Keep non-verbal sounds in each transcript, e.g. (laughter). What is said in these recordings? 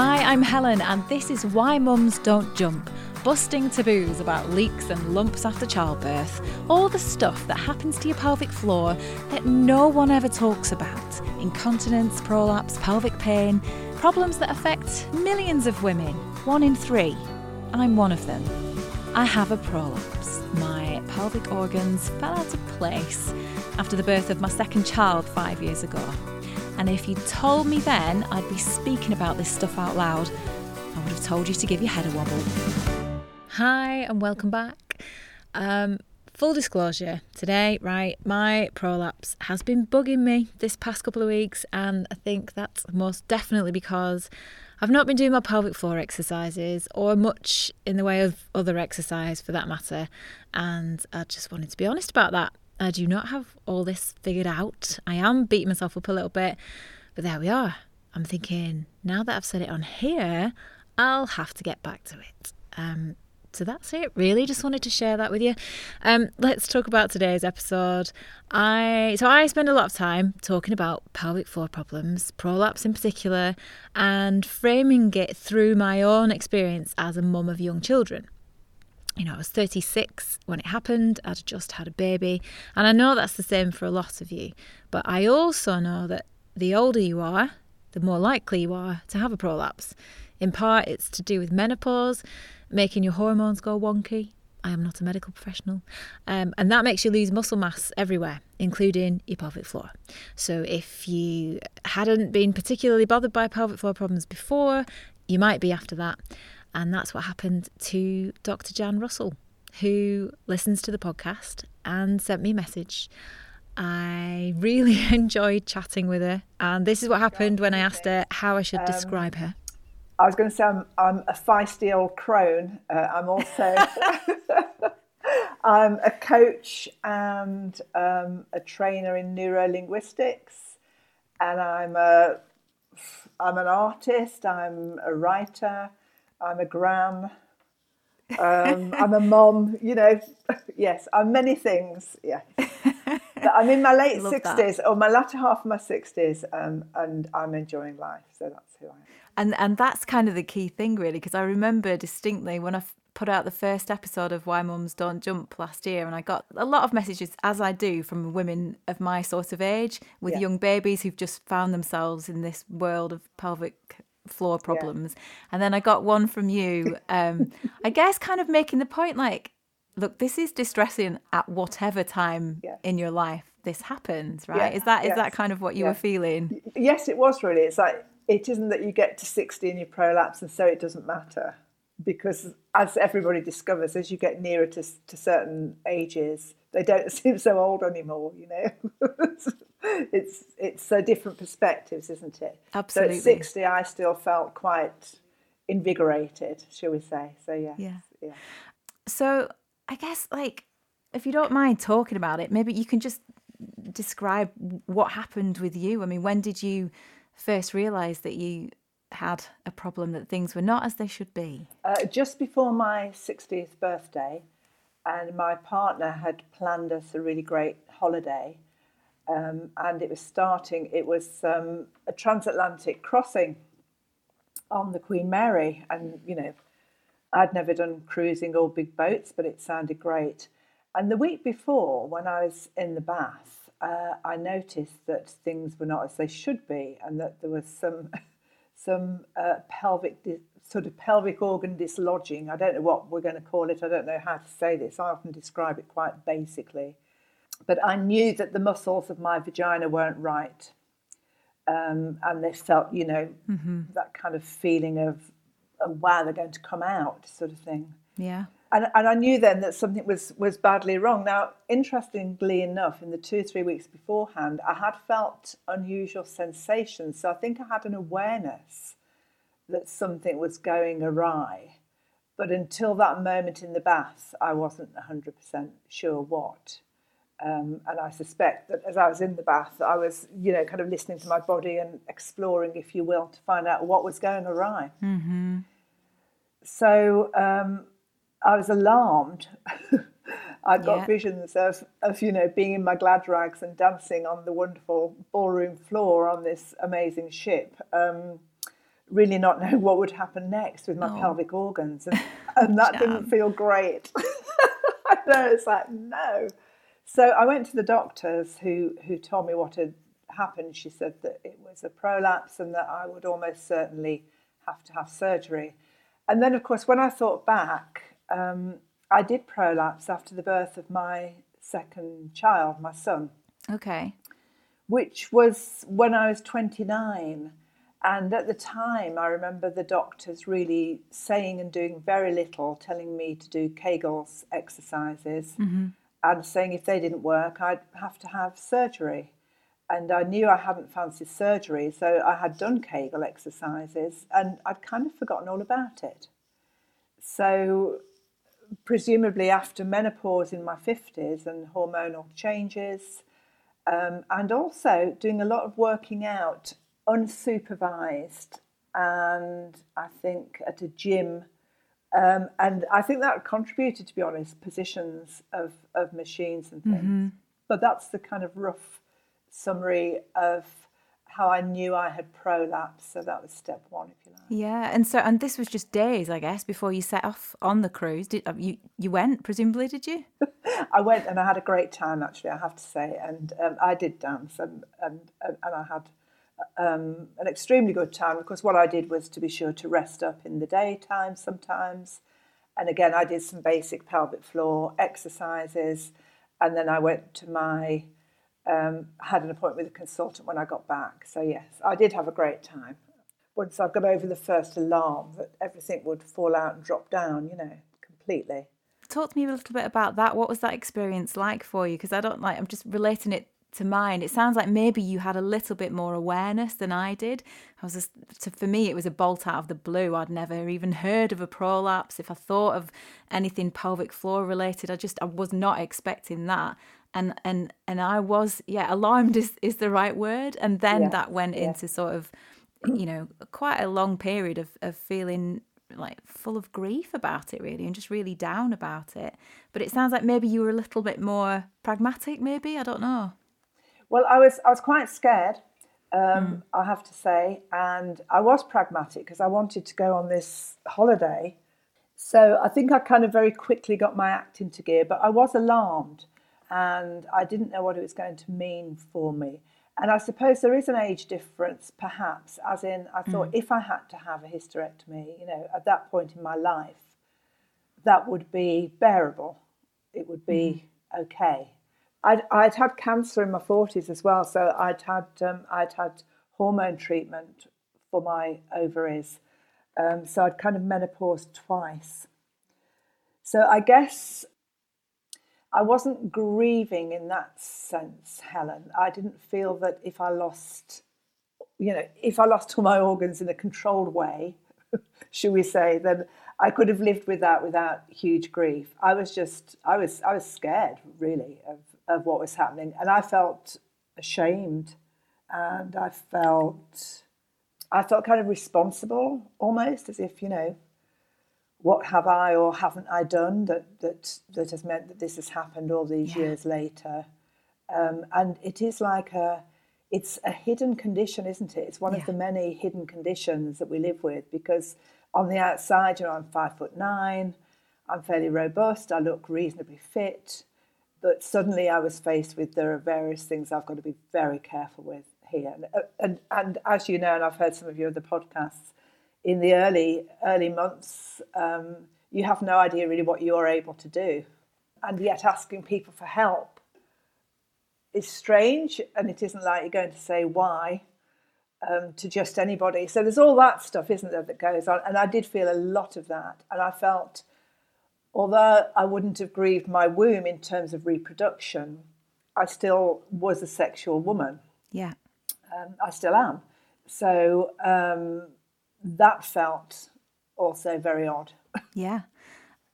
Hi, I'm Helen, and this is Why Mums Don't Jump busting taboos about leaks and lumps after childbirth, all the stuff that happens to your pelvic floor that no one ever talks about incontinence, prolapse, pelvic pain, problems that affect millions of women, one in three. I'm one of them. I have a prolapse. My pelvic organs fell out of place after the birth of my second child five years ago. And if you told me then I'd be speaking about this stuff out loud, I would have told you to give your head a wobble. Hi, and welcome back. Um, full disclosure today, right? My prolapse has been bugging me this past couple of weeks, and I think that's most definitely because I've not been doing my pelvic floor exercises or much in the way of other exercise for that matter. And I just wanted to be honest about that. I do not have all this figured out. I am beating myself up a little bit, but there we are. I'm thinking now that I've said it on here, I'll have to get back to it. Um, so that's it, really. Just wanted to share that with you. Um, let's talk about today's episode. I so I spend a lot of time talking about pelvic floor problems, prolapse in particular, and framing it through my own experience as a mum of young children you know, I was 36 when it happened. I'd just had a baby. And I know that's the same for a lot of you. But I also know that the older you are, the more likely you are to have a prolapse. In part, it's to do with menopause, making your hormones go wonky. I am not a medical professional. Um, and that makes you lose muscle mass everywhere, including your pelvic floor. So if you hadn't been particularly bothered by pelvic floor problems before, you might be after that. And that's what happened to Dr. Jan Russell, who listens to the podcast and sent me a message. I really (laughs) enjoyed chatting with her. And this is what happened when I asked her how I should um, describe her. I was going to say I'm, I'm a feisty old crone. Uh, I'm also (laughs) I'm a coach and um, a trainer in neurolinguistics, and I'm a I'm an artist. I'm a writer. I'm a gram. Um, (laughs) I'm a mom. You know, (laughs) yes, I'm many things. Yeah, (laughs) I'm in my late sixties or my latter half of my sixties, um, and I'm enjoying life. So that's who I am. And and that's kind of the key thing, really, because I remember distinctly when I put out the first episode of Why Mums Don't Jump last year, and I got a lot of messages, as I do, from women of my sort of age with yeah. young babies who've just found themselves in this world of pelvic floor problems. Yeah. And then I got one from you, um, (laughs) I guess, kind of making the point like, look, this is distressing at whatever time yeah. in your life this happens, right? Yeah. Is that is yes. that kind of what you were feeling? Yes, it was really. It's like it isn't that you get to 60 and you prolapse and so it doesn't matter. Because as everybody discovers, as you get nearer to, to certain ages, they don't (laughs) seem so old anymore, you know. (laughs) it's it's so different perspectives, isn't it? Absolutely. So at 60, I still felt quite invigorated, shall we say. So, yes, yeah. Yeah. So, I guess, like, if you don't mind talking about it, maybe you can just describe what happened with you. I mean, when did you first realize that you had a problem, that things were not as they should be? Uh, just before my 60th birthday, and my partner had planned us a really great holiday. Um, and it was starting, it was um, a transatlantic crossing on the Queen Mary. And, you know, I'd never done cruising or big boats, but it sounded great. And the week before, when I was in the bath, uh, I noticed that things were not as they should be, and that there was some (laughs) some uh, pelvic sort of pelvic organ dislodging. I don't know what we're going to call it. I don't know how to say this. I often describe it quite basically. But I knew that the muscles of my vagina weren't right. Um, and they felt, you know, mm-hmm. that kind of feeling of, oh, wow, they're going to come out, sort of thing. Yeah. And, and I knew then that something was, was badly wrong. Now, interestingly enough, in the two, three weeks beforehand, I had felt unusual sensations. So I think I had an awareness that something was going awry. But until that moment in the bath, I wasn't 100% sure what. Um, and I suspect that as I was in the bath, I was, you know, kind of listening to my body and exploring, if you will, to find out what was going awry. Mm-hmm. So um, I was alarmed. (laughs) I got yeah. visions of, of, you know, being in my glad rags and dancing on the wonderful ballroom floor on this amazing ship. Um, really not (laughs) know what would happen next with my Oh. pelvic organs. And, (laughs) and that didn't feel great. I know, it's like, no. So I went to the doctors who, who told me what had happened. She said that it was a prolapse and that I would almost certainly have to have surgery. And then, of course, when I thought back, um, I did prolapse after the birth of my second child, my son Okay. which was when I was 29. And at the time, I remember the doctors really saying and doing very little, telling me to do Kegel's exercises and saying if they didn't work, I'd have to have surgery. And I knew I hadn't fancied surgery, so I had done Kegel exercises and I'd kind of forgotten all about it. So, presumably, after menopause in my 50s and hormonal changes, um, and also doing a lot of working out unsupervised and I think at a gym. Um, and I think that contributed, to be honest, positions of, of machines and things. But that's the kind of rough summary of how I knew I had prolapse. So that was step one, if you like. Yeah, and so and this was just days, I guess, before you set off on the cruise. Did you you went presumably? Did you? (laughs) I went and I had a great time, actually, I have to say. And um, I did dance and, and, and, and I had um, an extremely good time. Of course, what I did was to be sure to rest up in the daytime sometimes. And again, I did some basic pelvic floor exercises. And then I went to my, um, had an appointment with a consultant when I got back. So, yes, I did have a great time. Once I got over the first alarm that everything would fall out and drop down, you know, completely. Talk to me a little bit about that. What was that experience like for you? Because I don't like. I'm just relating it to mine. It sounds like maybe you had a little bit more awareness than I did. I was just to, for me, it was a bolt out of the blue. I'd never even heard of a prolapse. If I thought of anything pelvic floor related, I just I was not expecting that. And and and I was yeah alarmed (laughs) is is the right word. And then Yeah, that went yeah. into sort of you know quite a long period of of feeling like full of grief about it really and just really down about it but it sounds like maybe you were a little bit more pragmatic maybe i don't know Well, I was I was quite scared, um, hmm. I have to say, and I was pragmatic because I wanted to go on this holiday. So I think I kind of very quickly got my act into gear, but I was alarmed, and I didn't know what it was going to mean for me. And I suppose there is an age difference, perhaps, as in I thought hmm. if I had to have a hysterectomy, you know, at that point in my life, that would be bearable. It would be hmm. okay. I'd, I'd had cancer in my forties as well, so I'd had um, I'd had hormone treatment for my ovaries, um, so I'd kind of menopaused twice. So I guess I wasn't grieving in that sense, Helen. I didn't feel that if I lost, you know, if I lost all my organs in a controlled way, (laughs) should we say, then I could have lived with that without huge grief. I was just, I was, I was scared really of, of what was happening, and I felt ashamed, and I felt, I felt kind of responsible, almost as if you know, what have I or haven't I done that that that has meant that this has happened all these Yeah. years later? Um, and it is like a, it's a hidden condition, isn't it? It's one Yeah. of the many hidden conditions that we live with because on the outside, you know, I'm five foot nine, I'm fairly robust, I look reasonably fit, but suddenly I was faced with there are various things I've got to be very careful with here. And, uh, and, and as you know, and I've heard some of your other podcasts, in the early early months, um, you have no idea really what you're able to do, and yet asking people for help is strange, and it isn't like you're going to say why um, to just anybody. So there's all that stuff, isn't there, that goes on, and I did feel a lot of that, and I felt, although I wouldn't have grieved my womb in terms of reproduction, I still was a sexual woman yeah um, I still am. So um, that felt also very odd. (laughs) yeah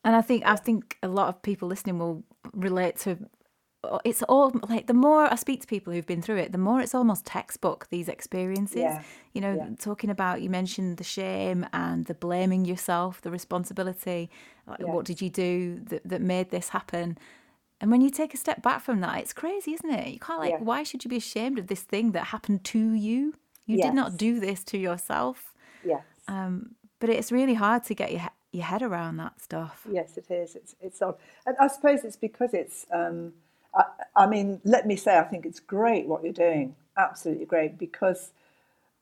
and i think i think a lot of people listening will relate to it's all like the more i speak to people who've been through it the more it's almost textbook these experiences Yeah. you know Yeah. talking about you mentioned the shame and the blaming yourself the responsibility like, Yeah. what did you do that, that made this happen and when you take a step back from that it's crazy isn't it you can't like why should you be ashamed of this thing that happened to you you did not do this to yourself Yes. Um, but it's really hard to get your your head around that stuff. Yes, it is. It's it's odd, and I suppose it's because it's. Um, I, I mean, let me say, I think it's great what you're doing. Absolutely great because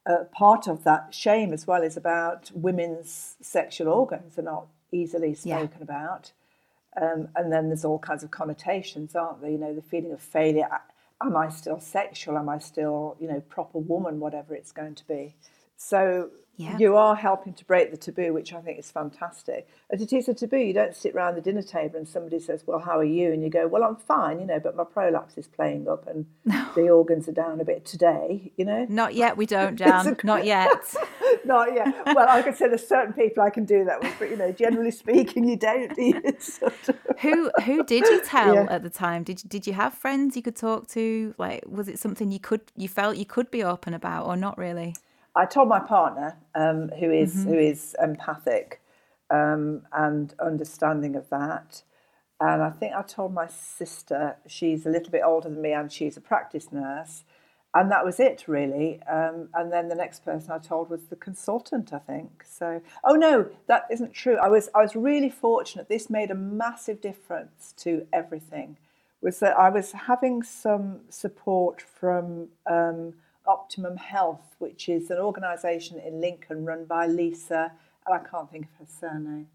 uh, part of that shame as well is about women's sexual organs are not easily Yeah. spoken about, um, and then there's all kinds of connotations, aren't there? You know, the feeling of failure. Am I still sexual? Am I still, you know, proper woman? Whatever it's going to be. So Yeah. you are helping to break the taboo, which I think is fantastic. As it is a taboo, you don't sit around the dinner table and somebody says, "Well, how are you?" and you go, "Well, I'm fine," you know, but my prolapse is playing up and (laughs) the organs are down a bit today, you know. Not yet, we (laughs) don't, Jan. Not yet. (laughs) Not yet. Well, I said, there's certain people I can do that with, but you know, generally speaking, you don't. do you? Sort of. who who did you tell Yeah. at the time? Did did you have friends you could talk to? Like, was it something you could you felt you could be open about, or not really? I told my partner, um, who is who is empathic um, and understanding of that, and I think I told my sister. She's a little bit older than me, and she's a practice nurse, and that was it really. Um, and then the next person I told was the consultant. I think so. Oh no, that isn't true. I was I was really fortunate. This made a massive difference to everything. Was that I was having some support from. Um, Optimum Health, which is an organisation in Lincoln run by Lisa, and I can't think of her surname.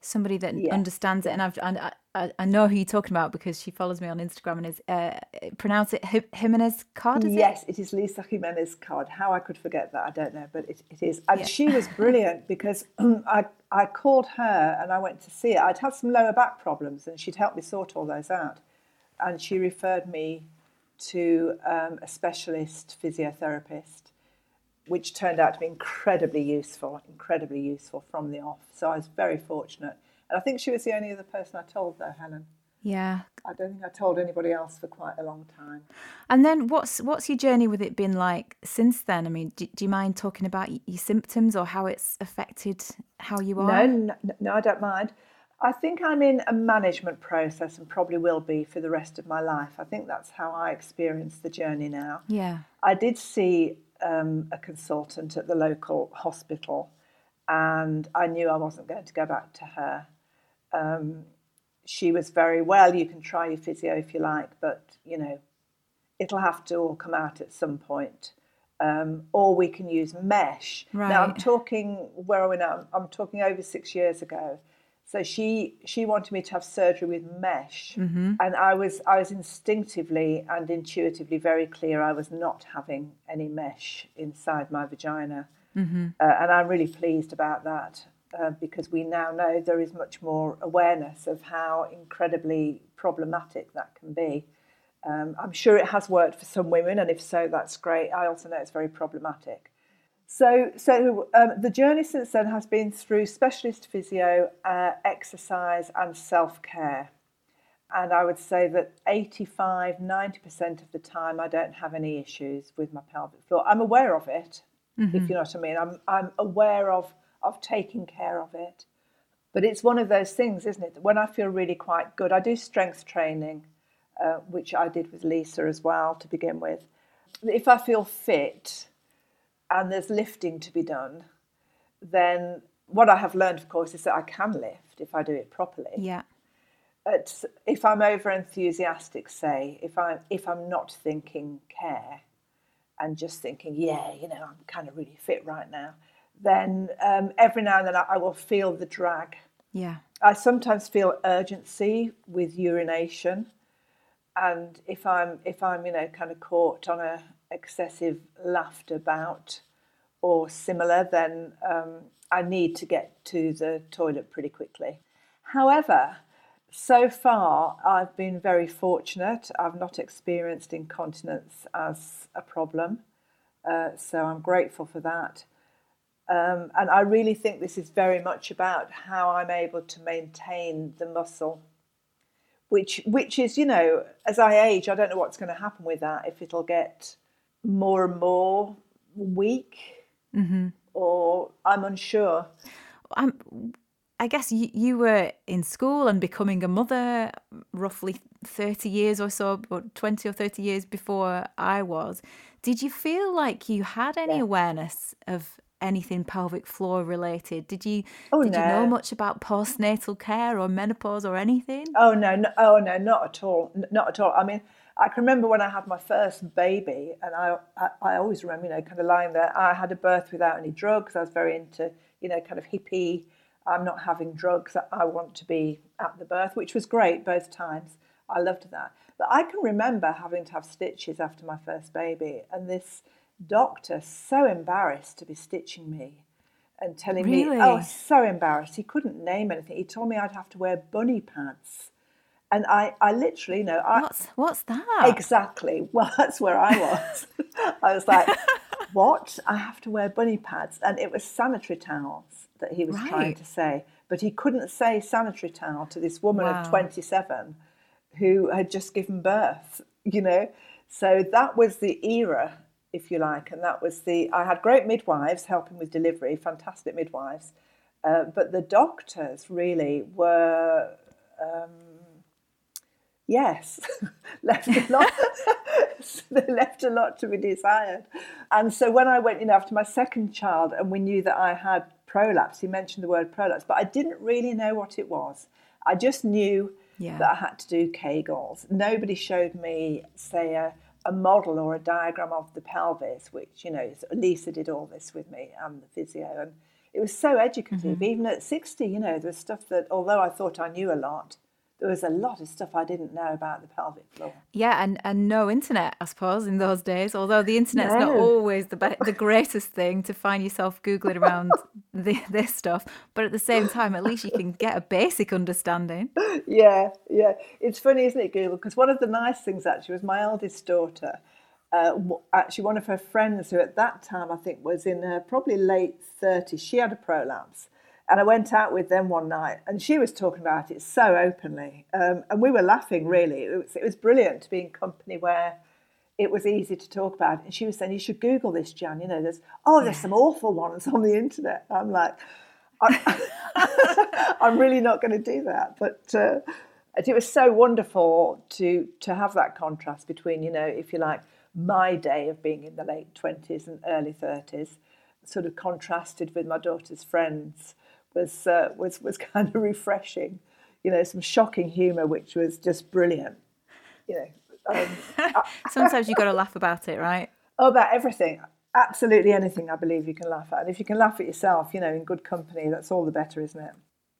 Somebody that Yeah, understands it, and I've and I, I, know who you're talking about because she follows me on Instagram and is uh, pronounce it Jimenez Card. Is it? yes, it is Lisa Jimenez Card. How I could forget that, I don't know, but it, it is. And Yeah. she was brilliant (laughs) because I, I called her and I went to see her. I'd had some lower back problems and she'd helped me sort all those out. And she referred me to um, a specialist physiotherapist, which turned out to be incredibly useful, incredibly useful from the off. So I was very fortunate. And I think she was the only other person I told, though, Helen. Yeah. I don't think I told anybody else for quite a long time. And then what's what's your journey with it been like since then? I mean, do, do you mind talking about your symptoms or how it's affected how you are? No, no, no, I don't mind. I think I'm in a management process and probably will be for the rest of my life. I think that's how I experience the journey now. Yeah. I did see um, a consultant at the local hospital, and I knew I wasn't going to go back to her. Um, she was very well. You can try your physio if you like, but you know, it'll have to all come out at some point. Um, or we can use mesh. Now I'm talking where are we now? I'm talking over six years ago. So she she wanted me to have surgery with mesh, and I was I was instinctively and intuitively very clear I was not having any mesh inside my vagina, uh, and I'm really pleased about that uh, because we now know there is much more awareness of how incredibly problematic that can be. Um, I'm sure it has worked for some women, and if so, that's great. I also know it's very problematic. So, so um, the journey since then has been through specialist physio, uh, exercise, and self care. And I would say that 85, 90% of the time, I don't have any issues with my pelvic floor. I'm aware of it, if you know what I mean. I'm, I'm aware of, of taking care of it. But it's one of those things, isn't it? When I feel really quite good, I do strength training, uh, which I did with Lisa as well to begin with. If I feel fit and there's lifting to be done, then what I have learned, of course, is that I can lift if I do it properly. Yeah. It's, if I'm over enthusiastic, say, if I'm if I'm not thinking care, and just thinking, yeah, you know, I'm kind of really fit right now, then um, every now and then I, I will feel the drag. Yeah. I sometimes feel urgency with urination, and if I'm if I'm you know kind of caught on a excessive laughter bout or similar, then um, I need to get to the toilet pretty quickly. However, so far I've been very fortunate. I've not experienced incontinence as a problem, uh, so I'm grateful for that. Um, and I really think this is very much about how I'm able to maintain the muscle, which which is you know as I age, I don't know what's going to happen with that. If it'll get more and more weak, mm-hmm. or I'm unsure. I'm, I guess you, you were in school and becoming a mother roughly 30 years or so, or 20 or 30 years before I was. Did you feel like you had any Yeah. awareness of anything pelvic floor related. Did you Oh, did you know much about postnatal care or menopause or anything? Oh no, no, oh no, not at all, not at all. I mean, I can remember when I had my first baby, and I, I, I always remember, you know, kind of lying there. I had a birth without any drugs. I was very into, you know, kind of hippie. I'm not having drugs. I want to be at the birth, which was great both times. I loved that. But I can remember having to have stitches after my first baby, and this doctor so embarrassed to be stitching me and telling me, oh, Really? oh, so embarrassed. He couldn't name anything. He told me I'd have to wear bunny pants. And I, I literally, you know, I, What's what's that? exactly, (laughs) well, that's where I was. I was like, (laughs) what? I have to wear bunny pads. And it was sanitary towels that he was trying to say. But he couldn't say sanitary towel to this woman Wow. of 27 who had just given birth, you know. So that was the era, if you like. And that was the, I had great midwives helping with delivery, fantastic midwives. Uh, but the doctors really were yes, (laughs) left a lot. (laughs) they left a lot to be desired. And so when I went in after my second child, and we knew that I had prolapse, he mentioned the word prolapse, but I didn't really know what it was. I just knew Yeah. that I had to do Kegels. Nobody showed me, say, a, a model or a diagram of the pelvis, which you know, Lisa did all this with me and the physio, and it was so educative. Mm-hmm. Even at sixty, you know, there was stuff that although I thought I knew a lot, there was a lot of stuff I didn't know about the pelvic floor. Yeah, and, and no internet, I suppose, in those days. Although the internet's not always the be- the greatest thing to find yourself googling around (laughs) the, this stuff, but at the same time, at least you can get a basic understanding. yeah, yeah. It's funny, isn't it, Google? Because one of the nice things actually was my eldest daughter. Uh, actually, one of her friends, who at that time I think was in her probably late 30s, she had a prolapse. And I went out with them one night and she was talking about it so openly. Um, and we were laughing, really. It was, it was brilliant to be in company where it was easy to talk about. And she was saying, You should Google this, Jan. You know, there's, oh, there's some awful ones on the internet. I'm like, I, (laughs) (laughs) I'm really not going to do that. But uh, it was so wonderful to to have that contrast between, you know, if you like, my day of being in the late twenties and early thirties, sort of contrasted with my daughter's friends, was uh, was was (laughs) kind of refreshing. You know, some shocking humour, which was just brilliant. You know, um, (laughs) Sometimes you've got to laugh about it, right? Oh, about everything. Absolutely anything I believe you can laugh at. And if you can laugh at yourself, you know, in good company, that's all the better, isn't it?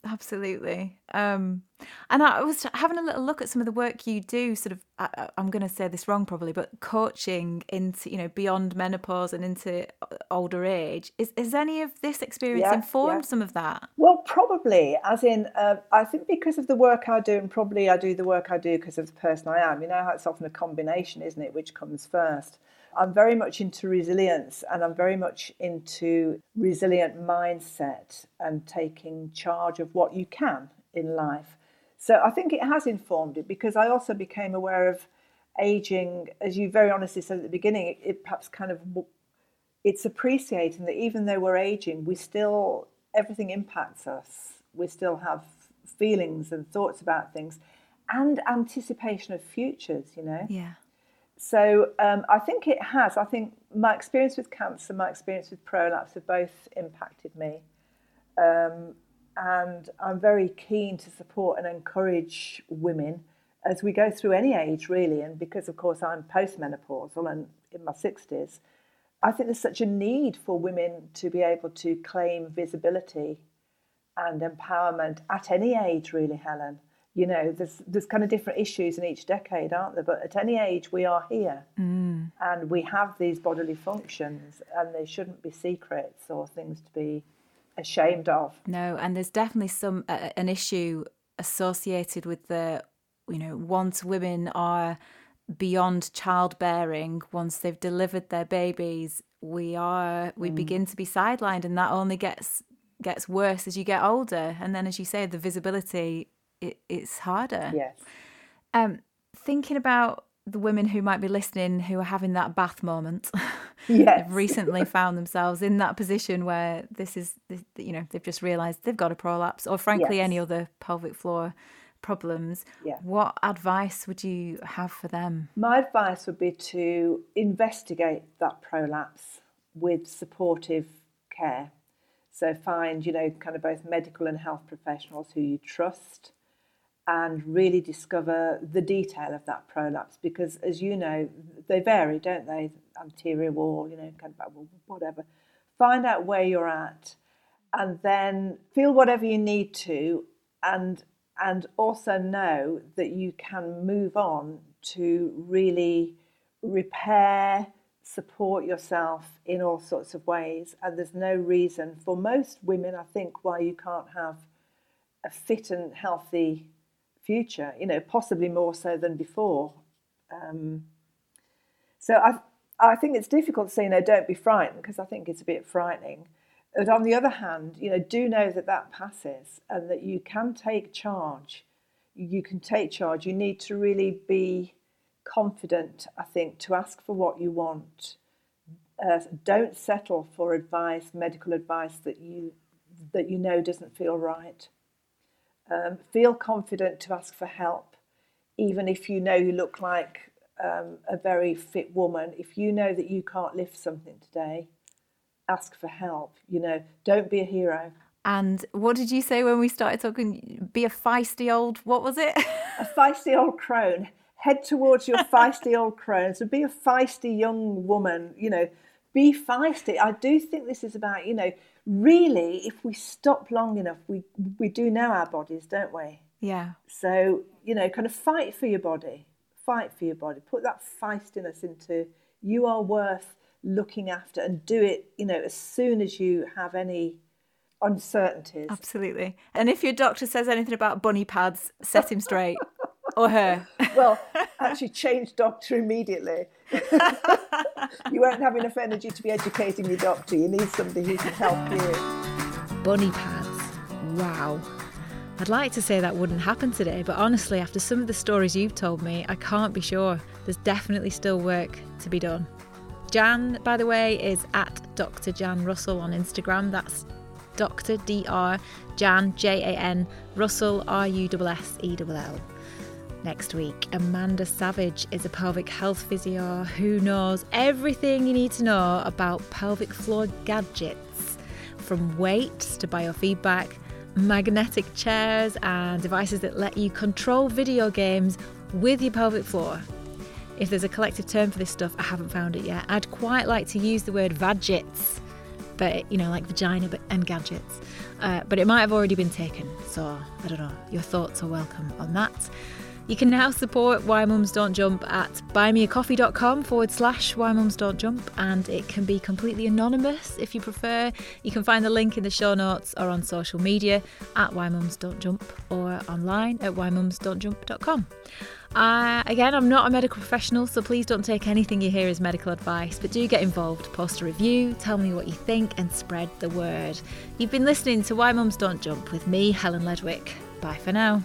Absolutely. Um, and I was having a little look at some of the work you do, sort of, I, I'm going to say this wrong probably, but coaching into, you know, beyond menopause and into uh, older age. Is, is any of this experience Yeah, informed yeah. some of that? Well, probably, as in, uh, I think because of the work I do, and probably I do the work I do because of the person I am. You know it's often a combination, isn't it? Which comes first? I'm very much into resilience and I'm very much into resilient mindset and taking charge of what you can in life. So I think it has informed it because I also became aware of aging, as you very honestly said at the beginning, it, it perhaps kind of it's appreciating that even though we're aging, we still everything impacts us. We still have feelings and thoughts about things, and anticipation of futures. You know. Yeah. So um, I think it has. I think my experience with cancer, my experience with prolapse, have both impacted me, um, and I'm very keen to support and encourage women as we go through any age, really. And because, of course, I'm postmenopausal and in my sixties, I think there's such a need for women to be able to claim visibility and empowerment at any age, really, Helen. You know, there's there's kind of different issues in each decade, aren't there? But at any age, we are here, mm. and we have these bodily functions, and they shouldn't be secrets or things to be ashamed of. No, and there's definitely some uh, uh an issue associated with the, you know, once women are beyond childbearing, once they've delivered their babies, we are we mm. begin to be sidelined, and that only gets gets worse as you get older. And then, as you say, the visibility it, it's harder. Yes. Um, thinking about the women who might be listening who are having that bath moment. (laughs) Yes. They've recently (laughs) found themselves in that position where this is, you know, they've just realised they've got a prolapse, or frankly, Yes. any other pelvic floor problems. Yeah. What advice would you have for them? My advice would be to investigate that prolapse with supportive care. So find, you know, kind of both medical and health professionals who you trust and really discover the detail of that prolapse because as you know, they vary, don't they? Anterior wall, you know, kind of whatever. Find out where you're at and then feel whatever you need to and and also know that you can move on to really repair support yourself in all sorts of ways. And there's no reason for most women, I think, why you can't have a fit and healthy future, you know, possibly more so than before. Um, so I, I think it's difficult to say, you know, don't be frightened because I think it's a bit frightening. But on the other hand, you know, do know that that passes and that you can take charge. You can take charge. You need to really be confident, I think, to ask for what you want. Uh, don't settle for advice, medical advice that you that you know doesn't feel right. Um, feel confident to ask for help, even if you know you look like um, a very fit woman. If you know that you can't lift something today, ask for help. You know, don't be a hero. And what did you say when we started talking? Be a feisty old, what was it? (laughs) a feisty old crone head towards your feisty old crone. So be a feisty young woman, you know, be feisty. I do think this is about, you know, really, if we stop long enough, we, we do know our bodies, don't we? Yeah. So, you know, kind of fight for your body, fight for your body, put that feistiness into you are worth looking after and do it, you know, as soon as you have any uncertainties. Absolutely. And if your doctor says anything about bunny pads, set him straight. or her? (laughs) Well, (laughs) actually, change doctor immediately. (laughs) you won't have enough energy to be educating your doctor. You need somebody who can help you. Bunny pads. Wow. I'd like to say that wouldn't happen today, but honestly, after some of the stories you've told me, I can't be sure. There's definitely still work to be done. Jan, by the way, is at Dr. Jan Russell on Instagram. That's Dr. Dr. Jan J A N Russell R U S S E L L. Next week, Amanda Savage is a pelvic health physio who knows everything you need to know about pelvic floor gadgets from weights to biofeedback, magnetic chairs, and devices that let you control video games with your pelvic floor. If there's a collective term for this stuff, I haven't found it yet. I'd quite like to use the word vadgets, but you know, like vagina and gadgets. Uh, but it might have already been taken, so I don't know. Your thoughts are welcome on that. You can now support Why Mums Don't Jump at buymeacoffee.com forward slash Why Mums Don't Jump, and it can be completely anonymous if you prefer. You can find the link in the show notes or on social media at Why Mums Don't Jump or online at whymumsdon'tjump.com. Uh, again, I'm not a medical professional, so please don't take anything you hear as medical advice, but do get involved. Post a review, tell me what you think, and spread the word. You've been listening to Why Mums Don't Jump with me, Helen Ledwick. Bye for now.